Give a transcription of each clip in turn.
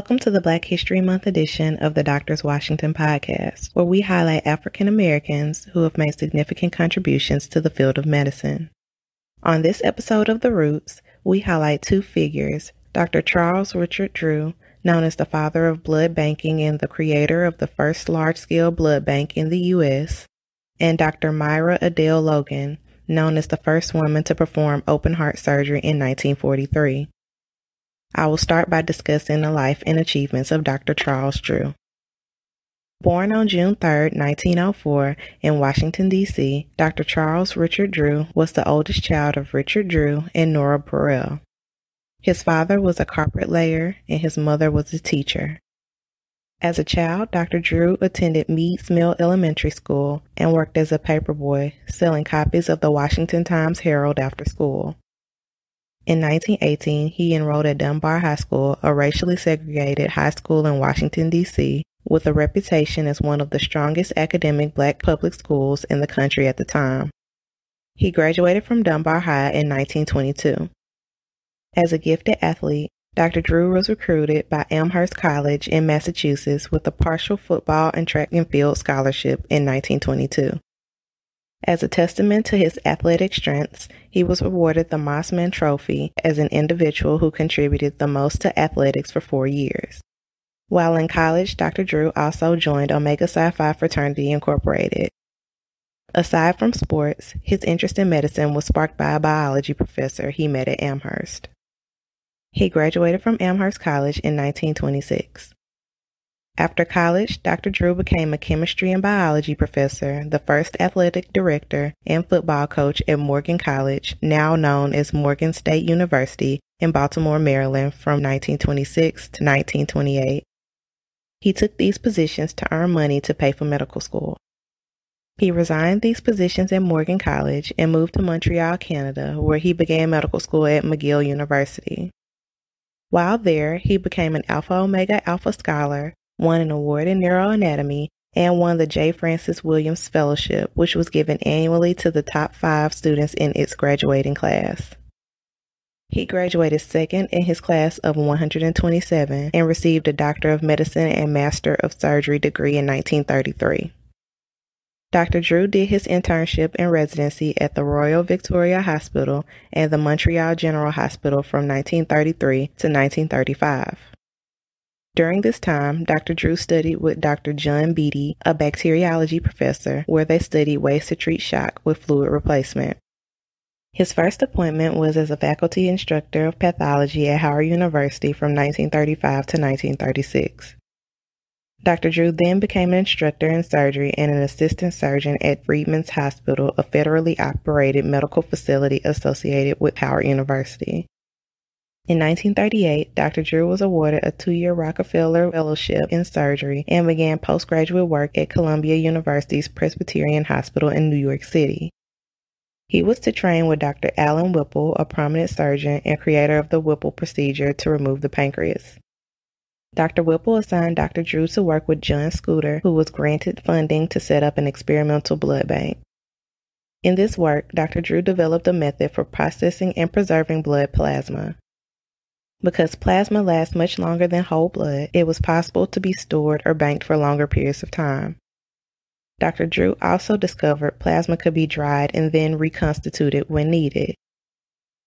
Welcome to the Black History Month edition of the Doctors Washington podcast, where we highlight African Americans who have made significant contributions to the field of medicine. On this episode of The Roots, we highlight two figures Dr. Charles Richard Drew, known as the father of blood banking and the creator of the first large scale blood bank in the U.S., and Dr. Myra Adele Logan, known as the first woman to perform open heart surgery in 1943. I will start by discussing the life and achievements of Dr. Charles Drew. Born on June 3, 1904, in Washington, D.C., Dr. Charles Richard Drew was the oldest child of Richard Drew and Nora Burrell. His father was a carpet layer and his mother was a teacher. As a child, Dr. Drew attended Meads Mill Elementary School and worked as a paperboy, selling copies of the Washington Times Herald after school. In 1918, he enrolled at Dunbar High School, a racially segregated high school in Washington, D.C., with a reputation as one of the strongest academic black public schools in the country at the time. He graduated from Dunbar High in 1922. As a gifted athlete, Dr. Drew was recruited by Amherst College in Massachusetts with a partial football and track and field scholarship in 1922. As a testament to his athletic strengths, he was awarded the Mossman Trophy as an individual who contributed the most to athletics for four years. While in college, Dr. Drew also joined Omega Psi Phi Fraternity Incorporated. Aside from sports, his interest in medicine was sparked by a biology professor he met at Amherst. He graduated from Amherst College in 1926. After college, Dr. Drew became a chemistry and biology professor, the first athletic director, and football coach at Morgan College, now known as Morgan State University in Baltimore, Maryland, from 1926 to 1928. He took these positions to earn money to pay for medical school. He resigned these positions at Morgan College and moved to Montreal, Canada, where he began medical school at McGill University. While there, he became an Alpha Omega Alpha Scholar won an award in neuroanatomy, and won the J. Francis Williams Fellowship, which was given annually to the top five students in its graduating class. He graduated second in his class of 127 and received a Doctor of Medicine and Master of Surgery degree in 1933. Dr. Drew did his internship and residency at the Royal Victoria Hospital and the Montreal General Hospital from 1933 to 1935. During this time, Dr. Drew studied with Dr. John Beattie, a bacteriology professor, where they studied ways to treat shock with fluid replacement. His first appointment was as a faculty instructor of pathology at Howard University from 1935 to 1936. Dr. Drew then became an instructor in surgery and an assistant surgeon at Freedmen's Hospital, a federally operated medical facility associated with Howard University. In 1938, Dr. Drew was awarded a two year Rockefeller Fellowship in Surgery and began postgraduate work at Columbia University's Presbyterian Hospital in New York City. He was to train with Dr. Allen Whipple, a prominent surgeon and creator of the Whipple procedure to remove the pancreas. Dr. Whipple assigned Dr. Drew to work with John Scudder, who was granted funding to set up an experimental blood bank. In this work, Dr. Drew developed a method for processing and preserving blood plasma. Because plasma lasts much longer than whole blood, it was possible to be stored or banked for longer periods of time. Dr. Drew also discovered plasma could be dried and then reconstituted when needed.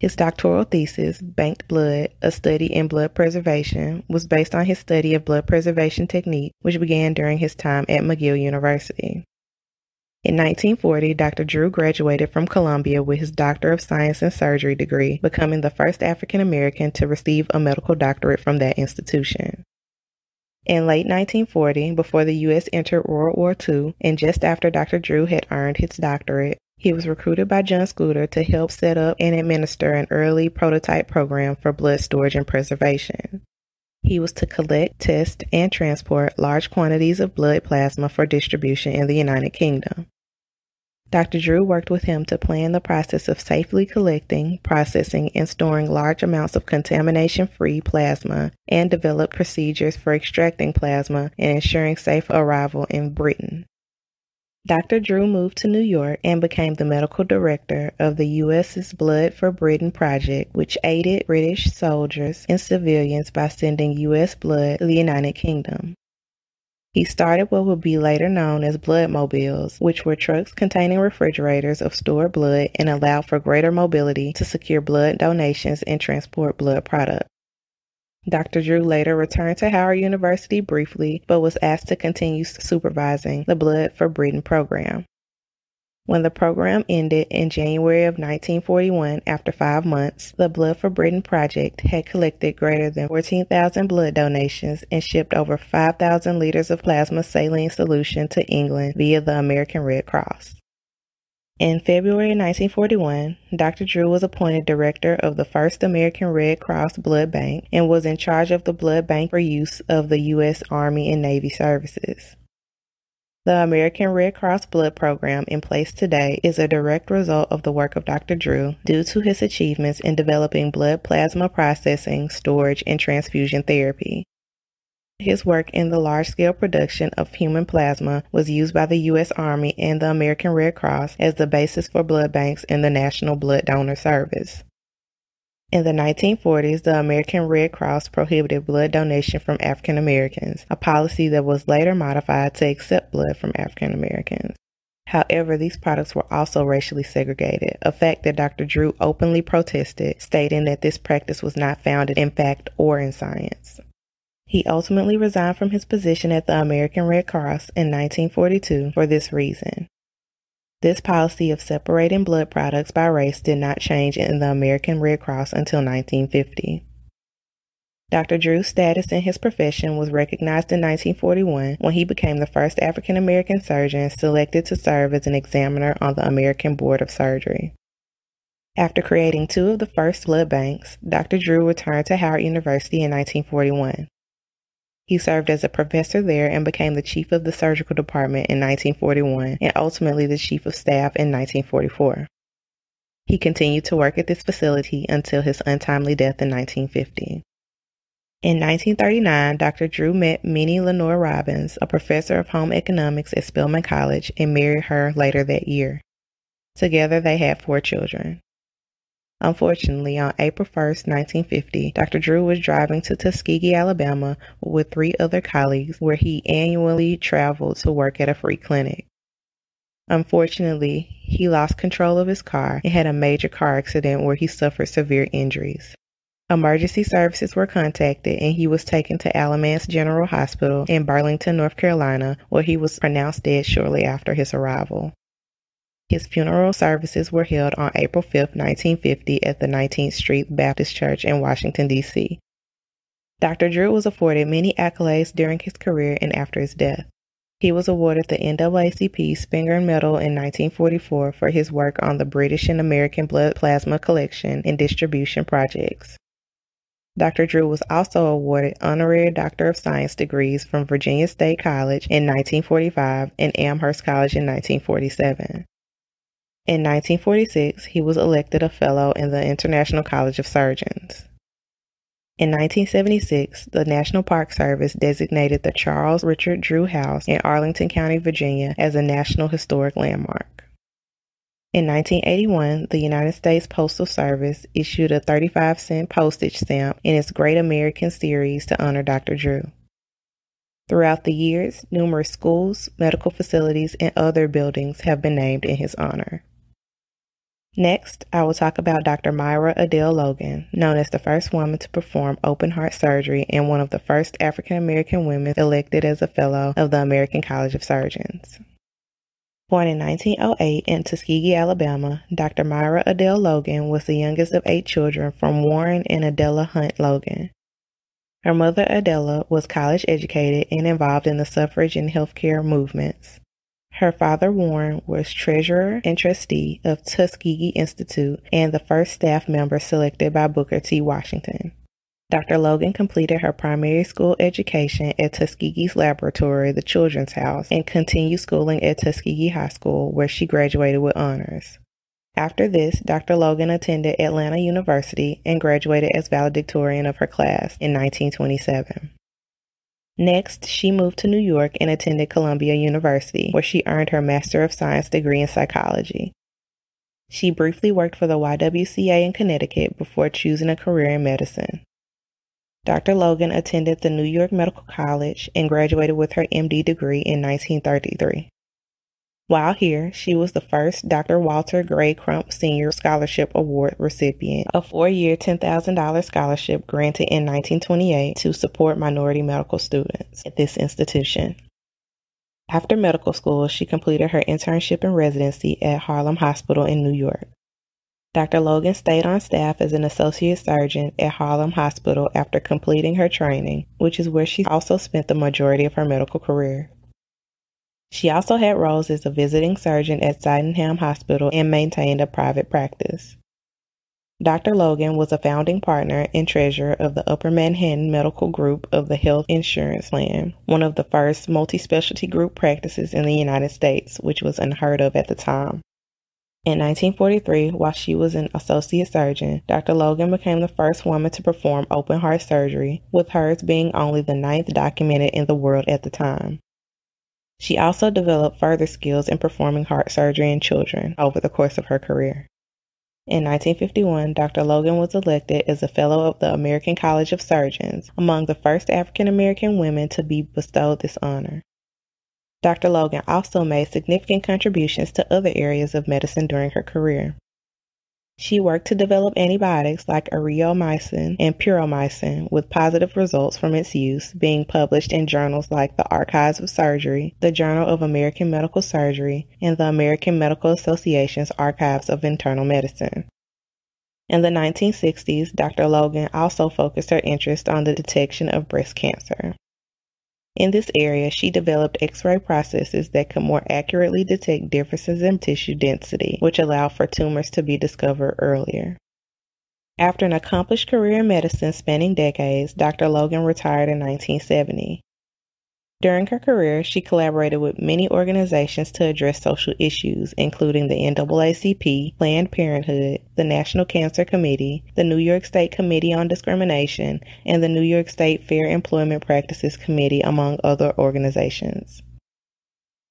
His doctoral thesis, Banked Blood, a study in blood preservation, was based on his study of blood preservation technique, which began during his time at McGill University. In 1940, Dr. Drew graduated from Columbia with his Doctor of Science in Surgery degree, becoming the first African American to receive a medical doctorate from that institution. In late 1940, before the U.S. entered World War II, and just after Dr. Drew had earned his doctorate, he was recruited by John Scudder to help set up and administer an early prototype program for blood storage and preservation. He was to collect, test, and transport large quantities of blood plasma for distribution in the United Kingdom. Dr. Drew worked with him to plan the process of safely collecting, processing, and storing large amounts of contamination free plasma and developed procedures for extracting plasma and ensuring safe arrival in Britain. Dr. Drew moved to New York and became the medical director of the U.S.'s Blood for Britain project, which aided British soldiers and civilians by sending U.S. blood to the United Kingdom. He started what would be later known as blood mobiles, which were trucks containing refrigerators of stored blood and allowed for greater mobility to secure blood donations and transport blood products. Dr. Drew later returned to Howard University briefly, but was asked to continue supervising the Blood for Britain program. When the program ended in January of 1941, after five months, the Blood for Britain project had collected greater than 14,000 blood donations and shipped over 5,000 liters of plasma saline solution to England via the American Red Cross. In February 1941, Dr. Drew was appointed director of the first American Red Cross blood bank and was in charge of the blood bank for use of the U.S. Army and Navy services. The American Red Cross blood program in place today is a direct result of the work of Dr. Drew due to his achievements in developing blood plasma processing, storage, and transfusion therapy. His work in the large scale production of human plasma was used by the U.S. Army and the American Red Cross as the basis for blood banks in the National Blood Donor Service. In the 1940s, the American Red Cross prohibited blood donation from African Americans, a policy that was later modified to accept blood from African Americans. However, these products were also racially segregated, a fact that Dr. Drew openly protested, stating that this practice was not founded in fact or in science. He ultimately resigned from his position at the American Red Cross in 1942 for this reason. This policy of separating blood products by race did not change in the American Red Cross until 1950. Dr. Drew's status in his profession was recognized in 1941 when he became the first African American surgeon selected to serve as an examiner on the American Board of Surgery. After creating two of the first blood banks, Dr. Drew returned to Howard University in 1941. He served as a professor there and became the chief of the surgical department in 1941 and ultimately the chief of staff in 1944. He continued to work at this facility until his untimely death in 1950. In 1939, Dr. Drew met Minnie Lenore Robbins, a professor of home economics at Spelman College, and married her later that year. Together, they had four children. Unfortunately, on April 1, 1950, Dr. Drew was driving to Tuskegee, Alabama with three other colleagues where he annually traveled to work at a free clinic. Unfortunately, he lost control of his car and had a major car accident where he suffered severe injuries. Emergency services were contacted and he was taken to Alamance General Hospital in Burlington, North Carolina, where he was pronounced dead shortly after his arrival. His funeral services were held on April 5, 1950 at the 19th Street Baptist Church in Washington, D.C. Dr. Drew was afforded many accolades during his career and after his death. He was awarded the NAACP Spingarn Medal in 1944 for his work on the British and American blood plasma collection and distribution projects. Dr. Drew was also awarded honorary Doctor of Science degrees from Virginia State College in 1945 and Amherst College in 1947. In 1946, he was elected a fellow in the International College of Surgeons. In 1976, the National Park Service designated the Charles Richard Drew House in Arlington County, Virginia as a National Historic Landmark. In 1981, the United States Postal Service issued a 35 cent postage stamp in its Great American series to honor Dr. Drew. Throughout the years, numerous schools, medical facilities, and other buildings have been named in his honor. Next, I will talk about Dr. Myra Adele Logan, known as the first woman to perform open heart surgery and one of the first African American women elected as a fellow of the American College of Surgeons. Born in 1908 in Tuskegee, Alabama, Dr. Myra Adele Logan was the youngest of eight children from Warren and Adela Hunt Logan. Her mother, Adela, was college educated and involved in the suffrage and healthcare movements. Her father, Warren, was treasurer and trustee of Tuskegee Institute and the first staff member selected by Booker T. Washington. Dr. Logan completed her primary school education at Tuskegee's laboratory, the Children's House, and continued schooling at Tuskegee High School, where she graduated with honors. After this, Dr. Logan attended Atlanta University and graduated as valedictorian of her class in 1927. Next, she moved to New York and attended Columbia University, where she earned her Master of Science degree in psychology. She briefly worked for the YWCA in Connecticut before choosing a career in medicine. Dr. Logan attended the New York Medical College and graduated with her MD degree in 1933. While here, she was the first Dr. Walter Gray Crump Senior Scholarship Award recipient, a four year $10,000 scholarship granted in 1928 to support minority medical students at this institution. After medical school, she completed her internship and residency at Harlem Hospital in New York. Dr. Logan stayed on staff as an associate surgeon at Harlem Hospital after completing her training, which is where she also spent the majority of her medical career. She also had roles as a visiting surgeon at Sydenham Hospital and maintained a private practice. Dr. Logan was a founding partner and treasurer of the Upper Manhattan Medical Group of the Health Insurance Plan, one of the first multi specialty group practices in the United States, which was unheard of at the time. In 1943, while she was an associate surgeon, Dr. Logan became the first woman to perform open heart surgery, with hers being only the ninth documented in the world at the time. She also developed further skills in performing heart surgery in children over the course of her career. In 1951, Dr. Logan was elected as a Fellow of the American College of Surgeons, among the first African American women to be bestowed this honor. Dr. Logan also made significant contributions to other areas of medicine during her career. She worked to develop antibiotics like aureomycin and puromycin with positive results from its use being published in journals like the Archives of Surgery, the Journal of American Medical Surgery, and the American Medical Association's Archives of Internal Medicine. In the 1960s, Dr. Logan also focused her interest on the detection of breast cancer. In this area, she developed X-ray processes that could more accurately detect differences in tissue density, which allowed for tumors to be discovered earlier. After an accomplished career in medicine spanning decades, Dr. Logan retired in 1970. During her career, she collaborated with many organizations to address social issues, including the NAACP, Planned Parenthood, the National Cancer Committee, the New York State Committee on Discrimination, and the New York State Fair Employment Practices Committee, among other organizations.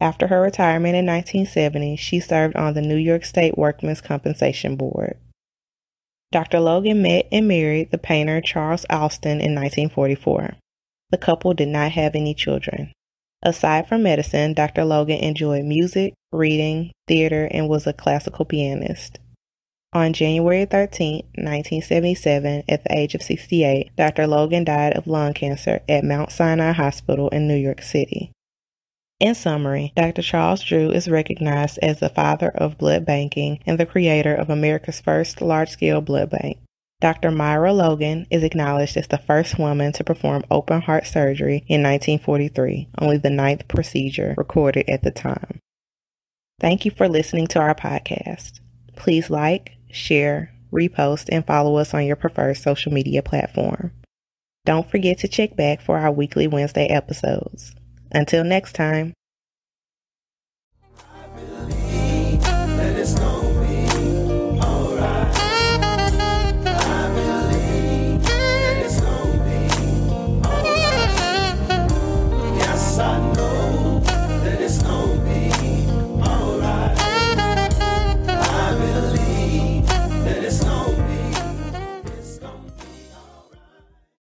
After her retirement in 1970, she served on the New York State Workmen's Compensation Board. Dr. Logan met and married the painter Charles Alston in 1944. The couple did not have any children. Aside from medicine, Dr. Logan enjoyed music, reading, theater, and was a classical pianist. On January 13, 1977, at the age of 68, Dr. Logan died of lung cancer at Mount Sinai Hospital in New York City. In summary, Dr. Charles Drew is recognized as the father of blood banking and the creator of America's first large scale blood bank. Dr. Myra Logan is acknowledged as the first woman to perform open heart surgery in 1943, only the ninth procedure recorded at the time. Thank you for listening to our podcast. Please like, share, repost, and follow us on your preferred social media platform. Don't forget to check back for our weekly Wednesday episodes. Until next time.